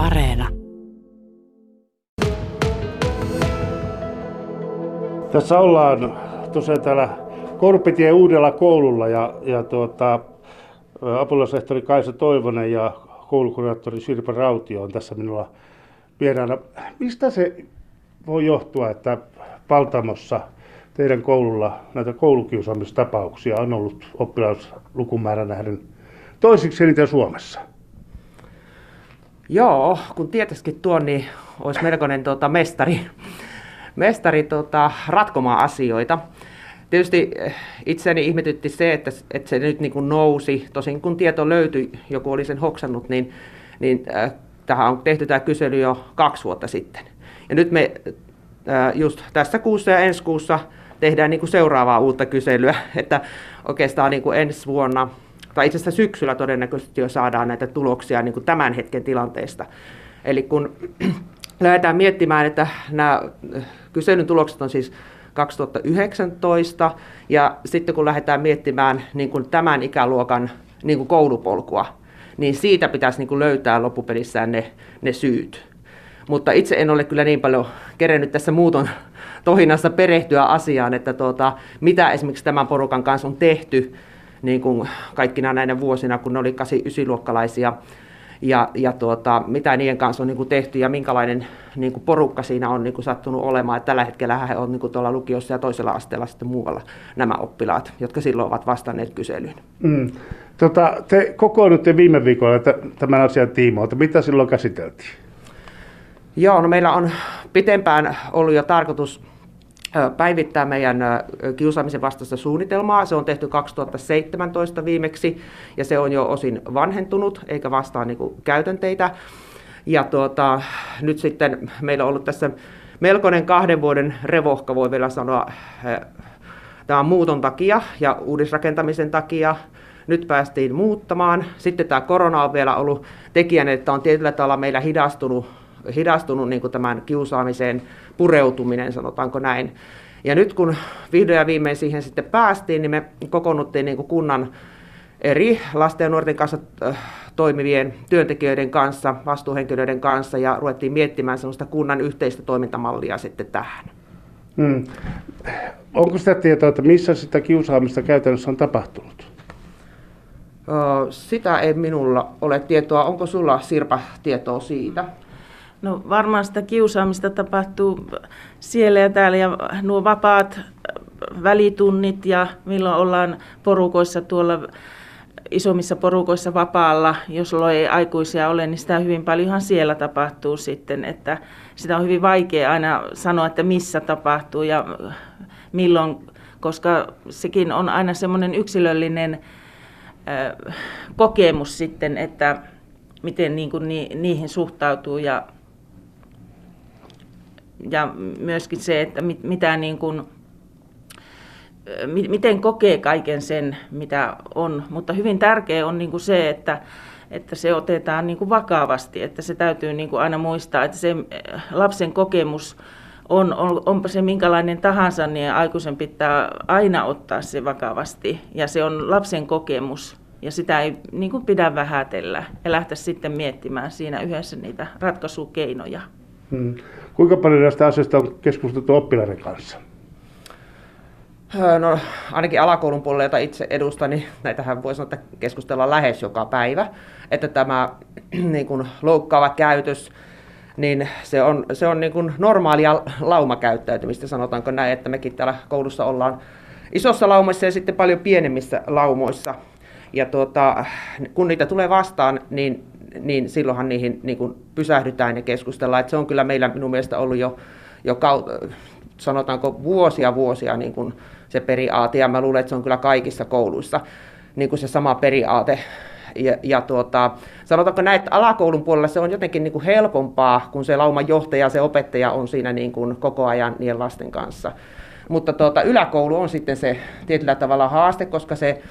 Areena. Tässä ollaan tosiaan täällä Korpitien uudella koululla ja, ja tuota, apulaisrehtori Kaisa Toivonen ja koulukuraattori Sirpa Rautio on tässä minulla vieraana. Mistä se voi johtua, että Paltamossa teidän koululla näitä koulukiusaamistapauksia on ollut oppilaslukumäärän nähden toisiksi eniten Suomessa? Joo, kun tietysti tuon, niin olisi melkoinen tuota, mestari, mestari tuota, ratkomaan asioita. Tietysti eh, itseni ihmetytti se, että, että se nyt niin kuin nousi. Tosin kun tieto löytyi, joku oli sen hoksannut, niin, niin äh, tähän on tehty tämä kysely jo kaksi vuotta sitten. Ja nyt me äh, just tässä kuussa ja ensi kuussa tehdään niin kuin seuraavaa uutta kyselyä, että oikeastaan niin kuin ensi vuonna tai itse asiassa syksyllä todennäköisesti jo saadaan näitä tuloksia niin kuin tämän hetken tilanteesta. Eli kun lähdetään miettimään, että nämä kyselyn tulokset on siis 2019, ja sitten kun lähdetään miettimään niin kuin tämän ikäluokan niin kuin koulupolkua, niin siitä pitäisi niin kuin löytää loppupelissään ne, ne syyt. Mutta itse en ole kyllä niin paljon kerennyt tässä muuton tohinnassa perehtyä asiaan, että tuota, mitä esimerkiksi tämän porukan kanssa on tehty niin kuin kaikkina näinä vuosina, kun ne oli 8-9-luokkalaisia, ja, ja tuota, mitä niiden kanssa on niin kuin tehty ja minkälainen niin kuin porukka siinä on niin kuin sattunut olemaan. Et tällä hetkellä he on niin kuin tuolla lukiossa ja toisella asteella sitten muualla nämä oppilaat, jotka silloin ovat vastanneet kyselyyn. Mm. Tota, te kokoonnutte viime viikolla tämän asian tiimoilta. Mitä silloin käsiteltiin? Joo, no meillä on pitempään ollut jo tarkoitus päivittää meidän kiusaamisen vastaista suunnitelmaa. Se on tehty 2017 viimeksi ja se on jo osin vanhentunut eikä vastaa niin kuin käytänteitä. Ja tuota, nyt sitten meillä on ollut tässä melkoinen kahden vuoden revohka, voi vielä sanoa, tämän muuton takia ja uudisrakentamisen takia. Nyt päästiin muuttamaan. Sitten tämä korona on vielä ollut tekijänä, että on tietyllä tavalla meillä hidastunut hidastunut niin kuin tämän kiusaamiseen pureutuminen, sanotaanko näin. Ja nyt kun vihdoin ja viimein siihen sitten päästiin, niin me kokoonnuttiin niin kuin kunnan eri lasten ja nuorten kanssa äh, toimivien työntekijöiden kanssa, vastuuhenkilöiden kanssa ja ruvettiin miettimään sellaista kunnan yhteistä toimintamallia sitten tähän. Hmm. Onko sitä tietoa, että missä sitä kiusaamista käytännössä on tapahtunut? Sitä ei minulla ole tietoa. Onko sulla Sirpa tietoa siitä? No varmaan sitä kiusaamista tapahtuu siellä ja täällä ja nuo vapaat välitunnit ja milloin ollaan porukoissa tuolla isommissa porukoissa vapaalla, jos ei aikuisia ole, niin sitä hyvin paljonhan siellä tapahtuu sitten, että sitä on hyvin vaikea aina sanoa, että missä tapahtuu ja milloin, koska sekin on aina semmoinen yksilöllinen kokemus sitten, että miten niin kuin niihin suhtautuu ja ja myöskin se, että mit, mitä niin kuin, miten kokee kaiken sen, mitä on. Mutta hyvin tärkeä on niin kuin se, että, että se otetaan niin kuin vakavasti, että se täytyy niin kuin aina muistaa, että se lapsen kokemus on, on, onpa se minkälainen tahansa, niin aikuisen pitää aina ottaa se vakavasti. Ja se on lapsen kokemus, ja sitä ei niin kuin pidä vähätellä ja lähteä sitten miettimään siinä yhdessä niitä ratkaisukeinoja. Hmm. Kuinka paljon näistä asioista on keskusteltu oppilaiden kanssa? No ainakin alakoulun puolella, jota itse edustan, niin näitähän voi sanoa, että keskustellaan lähes joka päivä. Että tämä niin kuin, loukkaava käytös, niin se on, se on niin kuin normaalia laumakäyttäytymistä, sanotaanko näin, että mekin täällä koulussa ollaan isossa laumassa ja sitten paljon pienemmissä laumoissa. Ja tuota, kun niitä tulee vastaan, niin niin silloinhan niihin niin kuin pysähdytään ja keskustellaan. Että se on kyllä meillä minun mielestä ollut jo, jo sanotaanko vuosia vuosia niin kuin se periaate, ja mä luulen, että se on kyllä kaikissa kouluissa niin kuin se sama periaate. Ja, ja tuota, sanotaanko näin, että alakoulun puolella se on jotenkin niin kuin helpompaa, kun se lauman johtaja, se opettaja on siinä niin kuin koko ajan niiden lasten kanssa. Mutta tuota, yläkoulu on sitten se tietyllä tavalla haaste, koska se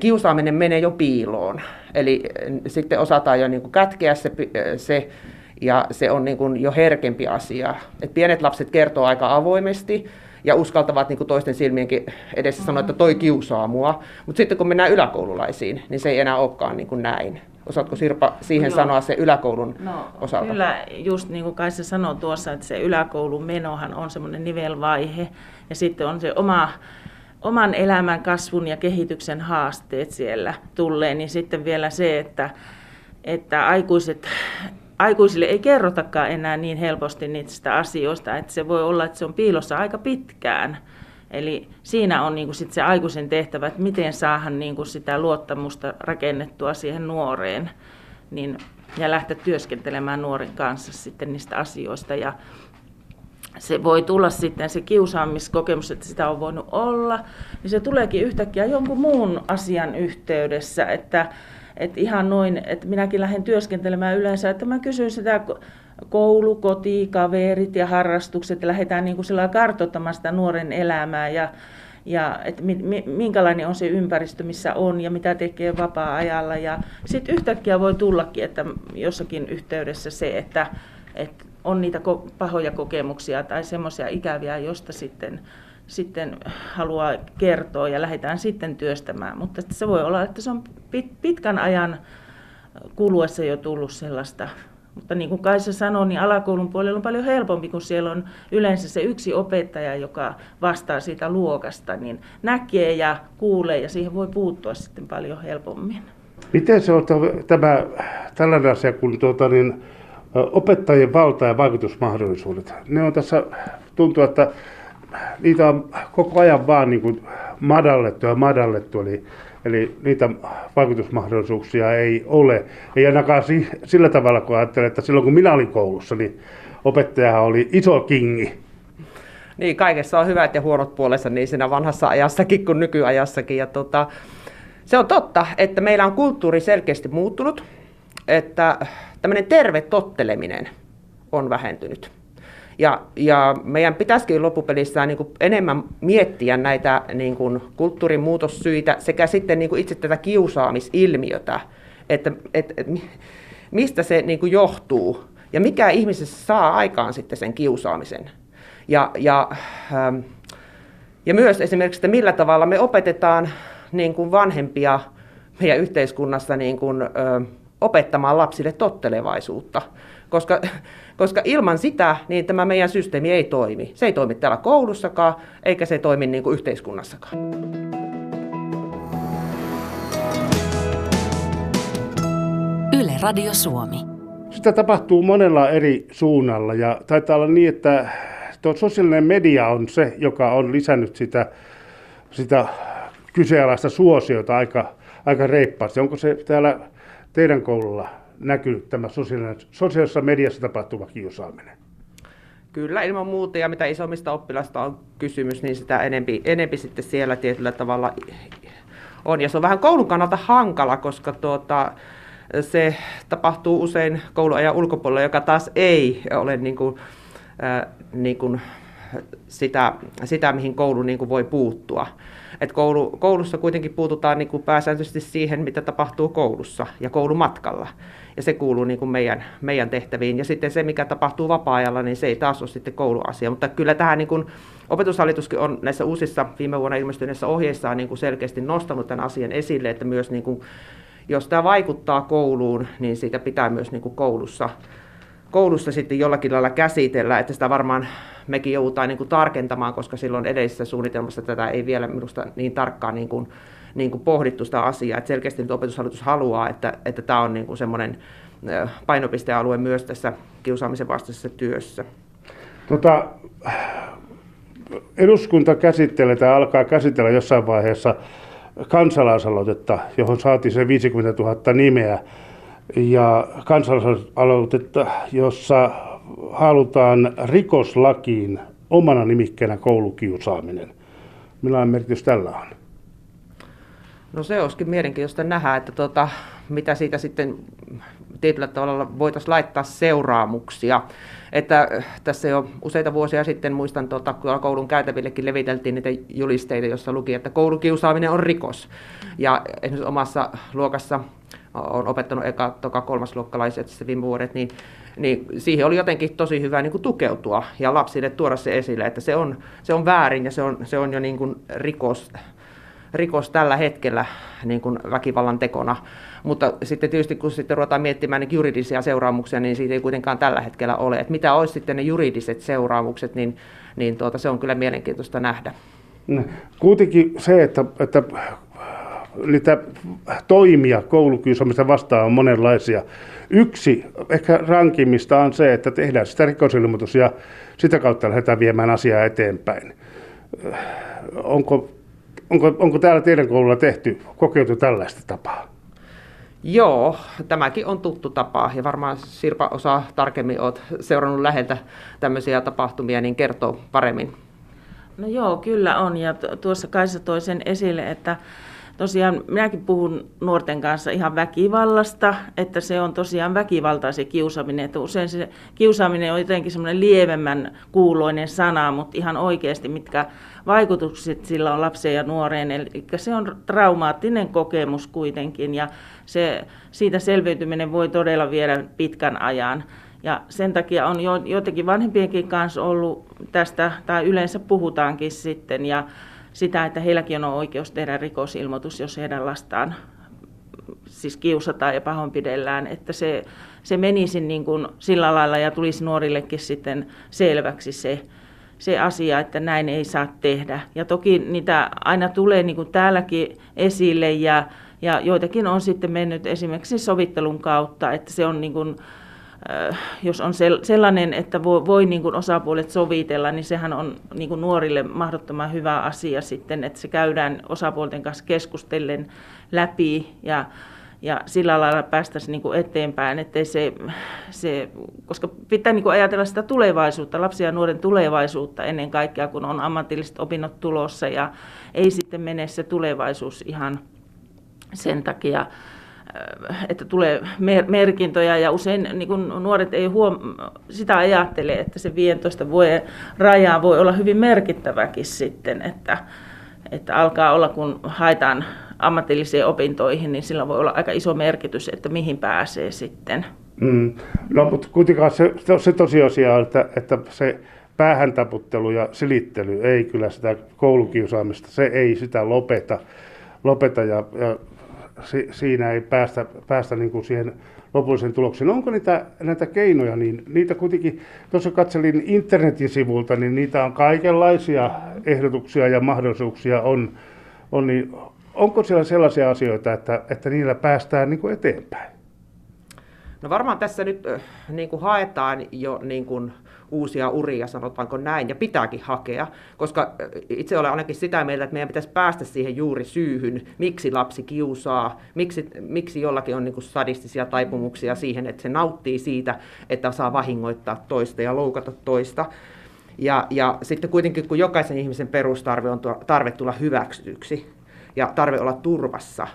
kiusaaminen menee jo piiloon. Eli sitten osataan jo niin kuin kätkeä se, se ja se on niin kuin jo herkempi asia. Et pienet lapset kertoo aika avoimesti ja uskaltavat niin kuin toisten silmienkin edessä sanoa, että toi kiusaa mua. Mutta sitten kun mennään yläkoululaisiin, niin se ei enää olekaan niin kuin näin, Osaatko Sirpa siihen Joo. sanoa se yläkoulun No, osalta? Kyllä, just niin kuin Kaisa sanoi tuossa, että se yläkoulun menohan on semmoinen nivelvaihe ja sitten on se oma, oman elämän kasvun ja kehityksen haasteet siellä tulee, niin sitten vielä se, että, että aikuiset, aikuisille ei kerrotakaan enää niin helposti niistä asioista, että se voi olla, että se on piilossa aika pitkään. Eli siinä on niin kuin sit se aikuisen tehtävä, että miten saahan niin kuin sitä luottamusta rakennettua siihen nuoreen niin, ja lähteä työskentelemään nuoren kanssa sitten niistä asioista. Ja se voi tulla sitten se kiusaamiskokemus, että sitä on voinut olla, niin se tuleekin yhtäkkiä jonkun muun asian yhteydessä, että, että ihan noin, että minäkin lähden työskentelemään yleensä, että mä kysyn sitä koulu, koti, kaverit ja harrastukset ja lähdetään niin kuin kartoittamaan sitä nuoren elämää ja, ja että mi, mi, minkälainen on se ympäristö, missä on ja mitä tekee vapaa-ajalla. Ja sitten yhtäkkiä voi tullakin, että jossakin yhteydessä se, että, että on niitä pahoja kokemuksia tai semmoisia ikäviä, josta sitten, sitten haluaa kertoa ja lähdetään sitten työstämään. Mutta se voi olla, että se on pit, pitkän ajan kuluessa jo tullut sellaista mutta niin kuin Kaisa sanoi, niin alakoulun puolella on paljon helpompi, kun siellä on yleensä se yksi opettaja, joka vastaa siitä luokasta, niin näkee ja kuulee ja siihen voi puuttua sitten paljon helpommin. Miten se on tämä tällainen asia, kun tuota, niin, opettajien valta- ja vaikutusmahdollisuudet? Ne on tässä, tuntuu, että niitä on koko ajan vaan niin kuin madallettu ja madallettu, eli, eli niitä vaikutusmahdollisuuksia ei ole. Ei ainakaan si, sillä tavalla, kun ajattelen, että silloin kun minä olin koulussa, niin opettajahan oli iso kingi. Niin, kaikessa on hyvät ja huonot puolensa niin siinä vanhassa ajassakin kuin nykyajassakin. Ja tota, se on totta, että meillä on kulttuuri selkeästi muuttunut, että tämmöinen terve totteleminen on vähentynyt. Ja, ja meidän pitäisikin loppupelissä niin enemmän miettiä näitä niin kuin kulttuurin muutossyitä sekä sitten niin kuin itse tätä kiusaamisilmiötä, että, että, että mistä se niin kuin johtuu ja mikä ihmisessä saa aikaan sitten sen kiusaamisen. Ja, ja, ähm, ja myös esimerkiksi, että millä tavalla me opetetaan niin kuin vanhempia meidän yhteiskunnassa niin kuin, ö, opettamaan lapsille tottelevaisuutta. Koska, koska ilman sitä niin tämä meidän systeemi ei toimi. Se ei toimi täällä koulussakaan, eikä se toimi niin kuin yhteiskunnassakaan. Yle Radio Suomi. Sitä tapahtuu monella eri suunnalla ja taitaa olla niin, että tuo sosiaalinen media on se, joka on lisännyt sitä, sitä kyseenalaista suosiota aika, aika reippaasti. Onko se täällä teidän koululla näkynyt tämä sosiaalisessa mediassa tapahtuva kiusaaminen? Kyllä, ilman muuta. Ja mitä isommista oppilasta on kysymys, niin sitä enempi, enempi sitten siellä tietyllä tavalla on. Ja se on vähän koulun kannalta hankala, koska tuota, se tapahtuu usein kouluajan ulkopuolella, joka taas ei ole niin kuin, äh, niin kuin sitä, sitä, mihin koulu niin kuin voi puuttua. Et koulu, koulussa kuitenkin puututaan niin kuin pääsääntöisesti siihen, mitä tapahtuu koulussa ja koulumatkalla. Ja se kuuluu niin kuin meidän, meidän tehtäviin. Ja sitten se, mikä tapahtuu vapaa-ajalla, niin se ei taas ole sitten kouluasia. Mutta kyllä tähän niin kuin opetushallituskin on näissä uusissa viime vuonna ilmestyneissä ohjeissaan niin kuin selkeästi nostanut tämän asian esille, että myös niin kuin, jos tämä vaikuttaa kouluun, niin siitä pitää myös niin kuin koulussa, koulussa sitten jollakin lailla käsitellä, että sitä varmaan mekin joudutaan niin kuin tarkentamaan, koska silloin edellisessä suunnitelmassa tätä ei vielä minusta niin tarkkaan niin kuin, niin kuin pohdittu sitä asiaa. Että selkeästi nyt opetushallitus haluaa, että, että tämä on niin semmoinen painopistealue myös tässä kiusaamisen vastaisessa työssä. Tota, eduskunta käsittelee tai alkaa käsitellä jossain vaiheessa kansalaisaloitetta, johon saatiin se 50 000 nimeä. Ja kansalaisaloitetta, jossa halutaan rikoslakiin omana nimikkeenä koulukiusaaminen. Millainen merkitys tällä on? No se olisikin mielenkiintoista nähdä, että tota, mitä siitä sitten tietyllä tavalla voitaisiin laittaa seuraamuksia. Että tässä jo useita vuosia sitten muistan, tuota, koulun käytävillekin leviteltiin niitä julisteita, jossa luki, että koulukiusaaminen on rikos. Ja esimerkiksi omassa luokassa on opettanut eka, toka, kolmasluokkalaiset se viime vuodet, niin, niin siihen oli jotenkin tosi hyvä niin kuin tukeutua ja lapsille tuoda se esille, että se on, se on väärin ja se on, se on jo niin kuin rikos, rikos tällä hetkellä niin kuin väkivallan tekona. Mutta sitten tietysti kun sitten ruvetaan miettimään niin juridisia seuraamuksia, niin siitä ei kuitenkaan tällä hetkellä ole. Että mitä olisi sitten ne juridiset seuraamukset, niin, niin tuota, se on kyllä mielenkiintoista nähdä. Kuitenkin se, että, että niitä toimia koulukiusaamista vastaan on monenlaisia. Yksi ehkä rankimmista on se, että tehdään sitä rikosilmoitus ja sitä kautta lähdetään viemään asiaa eteenpäin. Onko, onko, onko täällä teidän koululla tehty, kokeiltu tällaista tapaa? Joo, tämäkin on tuttu tapa ja varmaan Sirpa osaa tarkemmin, olet seurannut läheltä tämmöisiä tapahtumia, niin kertoo paremmin. No joo, kyllä on ja tuossa Kaisa toi sen esille, että tosiaan minäkin puhun nuorten kanssa ihan väkivallasta, että se on tosiaan väkivaltaa se kiusaaminen, että usein se kiusaaminen on jotenkin semmoinen lievemmän kuuloinen sana, mutta ihan oikeasti mitkä vaikutukset sillä on lapseen ja nuoreen, eli se on traumaattinen kokemus kuitenkin ja se, siitä selviytyminen voi todella viedä pitkän ajan. Ja sen takia on jo, jotenkin vanhempienkin kanssa ollut tästä, tai yleensä puhutaankin sitten, ja sitä, että heilläkin on oikeus tehdä rikosilmoitus, jos heidän lastaan siis kiusataan ja pahoinpidellään, että se, se menisi niin kuin sillä lailla ja tulisi nuorillekin sitten selväksi se, se asia, että näin ei saa tehdä. Ja toki niitä aina tulee niin kuin täälläkin esille ja, ja joitakin on sitten mennyt esimerkiksi sovittelun kautta, että se on niin kuin, jos on sellainen, että voi, voi niin kuin osapuolet sovitella, niin sehän on niin kuin nuorille mahdottoman hyvä asia sitten, että se käydään osapuolten kanssa keskustellen läpi ja, ja sillä lailla päästäisiin niin kuin eteenpäin, ettei se, se, koska pitää niin kuin ajatella sitä tulevaisuutta, lapsia ja nuoren tulevaisuutta ennen kaikkea, kun on ammatilliset opinnot tulossa ja ei sitten mene se tulevaisuus ihan sen takia. Äh, että tulee merkintöjä ja usein niin kun nuoret ei huom- sitä ajattele, että se 15 vuoden raja voi olla hyvin merkittäväkin sitten, että, että alkaa olla kun haetaan ammatillisiin opintoihin, niin sillä voi olla aika iso merkitys, että mihin pääsee sitten. Mm. No mutta kuitenkaan se, se tosiasia on, että, että se päähän taputtelu ja silittely ei kyllä sitä koulukiusaamista, se ei sitä lopeta, lopeta ja, ja si, siinä ei päästä, päästä niin kuin siihen lopulliseen tulokseen. Onko niitä, näitä keinoja, niin niitä kuitenkin, tuossa katselin internetin sivulta, niin niitä on kaikenlaisia ehdotuksia ja mahdollisuuksia on, on niin onko siellä sellaisia asioita, että, että niillä päästään niin kuin eteenpäin? No varmaan tässä nyt niin kuin haetaan jo niin kuin uusia uria, sanotaanko näin, ja pitääkin hakea, koska itse olen ainakin sitä mieltä, että meidän pitäisi päästä siihen juuri syyhyn, miksi lapsi kiusaa, miksi, miksi jollakin on niin kuin sadistisia taipumuksia siihen, että se nauttii siitä, että saa vahingoittaa toista ja loukata toista. Ja, ja sitten kuitenkin, kun jokaisen ihmisen perustarve on tarve tulla hyväksytyksi ja tarve olla turvassa,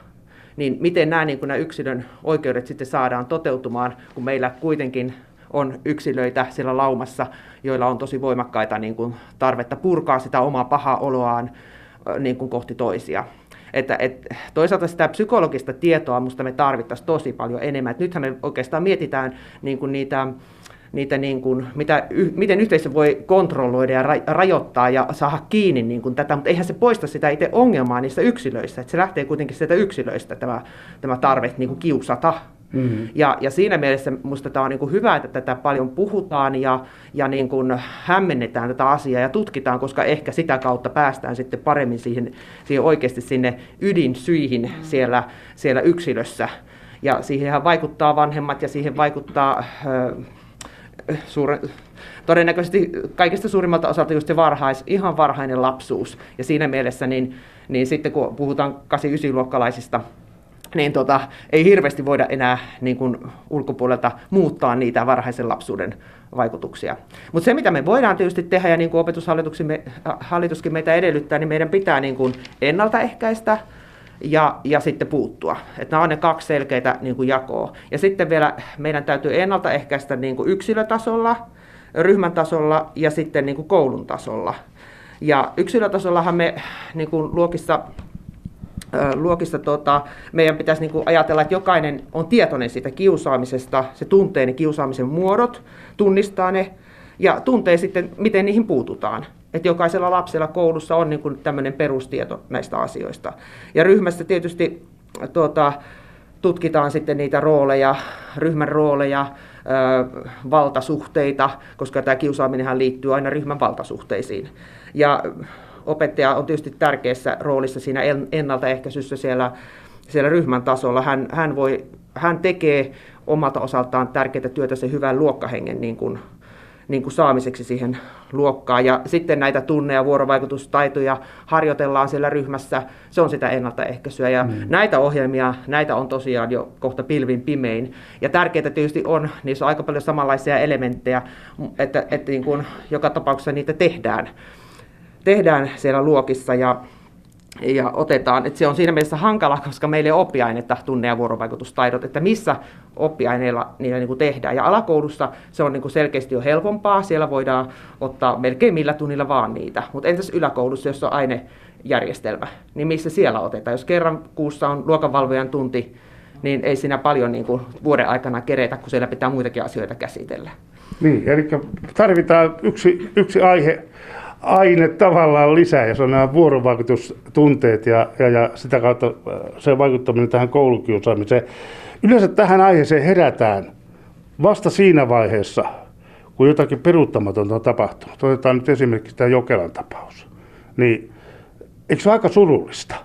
niin miten nämä, niin nämä yksilön oikeudet sitten saadaan toteutumaan, kun meillä kuitenkin on yksilöitä siellä laumassa, joilla on tosi voimakkaita niin kuin, tarvetta purkaa sitä omaa pahaa oloaan niin kuin, kohti toisia. Että, et, toisaalta sitä psykologista tietoa musta me tarvittaisiin tosi paljon enemmän. Et nythän me oikeastaan mietitään niin kuin niitä, niitä niin kuin, mitä, y, miten yhteisö voi kontrolloida ja ra, rajoittaa ja saada kiinni niin kuin tätä, mutta eihän se poista sitä itse ongelmaa niissä yksilöissä. Et se lähtee kuitenkin sieltä yksilöistä tämä, tämä tarve niin kuin kiusata Mm-hmm. Ja, ja siinä mielessä minusta tämä on niin kuin hyvä, että tätä paljon puhutaan ja, ja niin kuin hämmennetään tätä asiaa ja tutkitaan, koska ehkä sitä kautta päästään sitten paremmin siihen, siihen oikeasti sinne ydinsyihin mm-hmm. siellä, siellä yksilössä. Ja siihen vaikuttaa vanhemmat ja siihen vaikuttaa äh, suure, todennäköisesti kaikista suurimmalta osalta just se varhais, ihan varhainen lapsuus. Ja siinä mielessä niin, niin sitten kun puhutaan 8-9-luokkalaisista, niin tota, ei hirveästi voida enää niin kuin ulkopuolelta muuttaa niitä varhaisen lapsuuden vaikutuksia. Mutta se, mitä me voidaan tietysti tehdä, ja niin kuin opetushallituskin meitä edellyttää, niin meidän pitää niin kuin ennaltaehkäistä ja, ja sitten puuttua. Että nämä on ne kaksi selkeitä niin kuin jakoa. Ja sitten vielä meidän täytyy ennaltaehkäistä niin kuin yksilötasolla, ryhmän tasolla ja sitten niin kuin koulun tasolla. Ja yksilötasollahan me niin kuin luokissa luokissa tota, meidän pitäisi niin ajatella, että jokainen on tietoinen siitä kiusaamisesta, se tuntee ne kiusaamisen muodot, tunnistaa ne ja tuntee sitten, miten niihin puututaan. että jokaisella lapsella koulussa on niin tämmöinen perustieto näistä asioista. Ja ryhmässä tietysti tuota, tutkitaan sitten niitä rooleja, ryhmän rooleja, ö, valtasuhteita, koska tämä kiusaaminenhan liittyy aina ryhmän valtasuhteisiin. Ja opettaja on tietysti tärkeässä roolissa siinä ennaltaehkäisyssä siellä, siellä ryhmän tasolla. Hän, hän, voi, hän tekee omalta osaltaan tärkeää työtä sen hyvän luokkahengen niin kuin niin kuin saamiseksi siihen luokkaan. Ja sitten näitä tunne- ja vuorovaikutustaitoja harjoitellaan siellä ryhmässä. Se on sitä ennaltaehkäisyä. Ja mm. näitä ohjelmia, näitä on tosiaan jo kohta pilvin pimein. Ja tärkeää tietysti on, niissä on aika paljon samanlaisia elementtejä, että, että niin kuin joka tapauksessa niitä tehdään, tehdään siellä luokissa. Ja ja otetaan, että se on siinä mielessä hankala, koska meillä ei ole oppiainetta tunne- ja vuorovaikutustaidot, että missä oppiaineilla niillä niin kuin tehdään. Ja alakoulussa se on niin kuin selkeästi jo helpompaa, siellä voidaan ottaa melkein millä tunnilla vaan niitä. Mutta entäs yläkoulussa, jos on ainejärjestelmä, niin missä siellä otetaan? Jos kerran kuussa on luokanvalvojan tunti, niin ei siinä paljon niin kuin vuoden aikana keretä, kun siellä pitää muitakin asioita käsitellä. Niin, eli tarvitaan yksi, yksi aihe aine tavallaan lisää, ja se on nämä vuorovaikutustunteet ja, ja, ja sitä kautta äh, se vaikuttaminen tähän koulukiusaamiseen. Yleensä tähän aiheeseen herätään vasta siinä vaiheessa, kun jotakin peruuttamatonta on tapahtunut. Otetaan nyt esimerkiksi tämä Jokelan tapaus. Niin, eikö se ole aika surullista?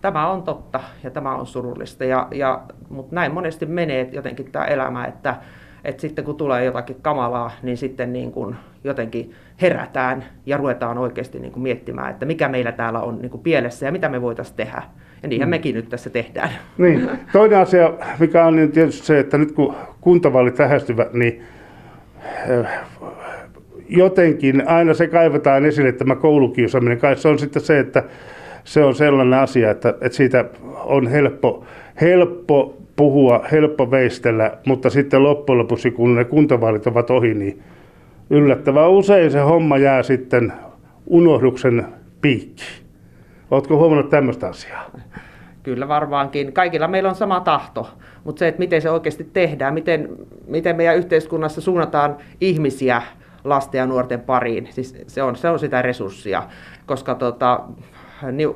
Tämä on totta ja tämä on surullista, ja, ja, mutta näin monesti menee jotenkin tämä elämä, että että sitten kun tulee jotakin kamalaa, niin sitten niin kuin jotenkin herätään ja ruvetaan oikeasti niin kuin miettimään, että mikä meillä täällä on niin kuin pielessä ja mitä me voitaisiin tehdä. Ja niinhän mm. mekin nyt tässä tehdään. Niin. Toinen asia, mikä on niin tietysti se, että nyt kun kuntavaalit lähestyvät, niin eh, jotenkin aina se kaivetaan esille tämä koulukiusaaminen. Kai se on sitten se, että se on sellainen asia, että, että siitä on helppo, helppo puhua, helppo veistellä, mutta sitten loppujen lopuksi, kun ne kuntavaalit ovat ohi, niin yllättävän usein se homma jää sitten unohduksen piikkiin. Oletko huomannut tämmöistä asiaa? Kyllä varmaankin. Kaikilla meillä on sama tahto, mutta se, että miten se oikeasti tehdään, miten, miten meidän yhteiskunnassa suunnataan ihmisiä lasten ja nuorten pariin, siis se on, se on sitä resurssia, koska tota,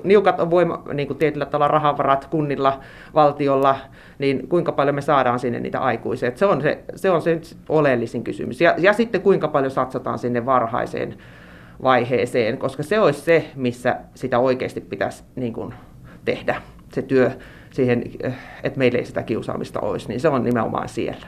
niukat on voima, niin kuin tietyllä tavalla rahavarat kunnilla, valtiolla, niin kuinka paljon me saadaan sinne niitä aikuisia. se on se, se on se oleellisin kysymys. Ja, ja sitten kuinka paljon satsataan sinne varhaiseen vaiheeseen, koska se olisi se, missä sitä oikeasti pitäisi niin kuin, tehdä, se työ siihen, että meillä ei sitä kiusaamista olisi, niin se on nimenomaan siellä.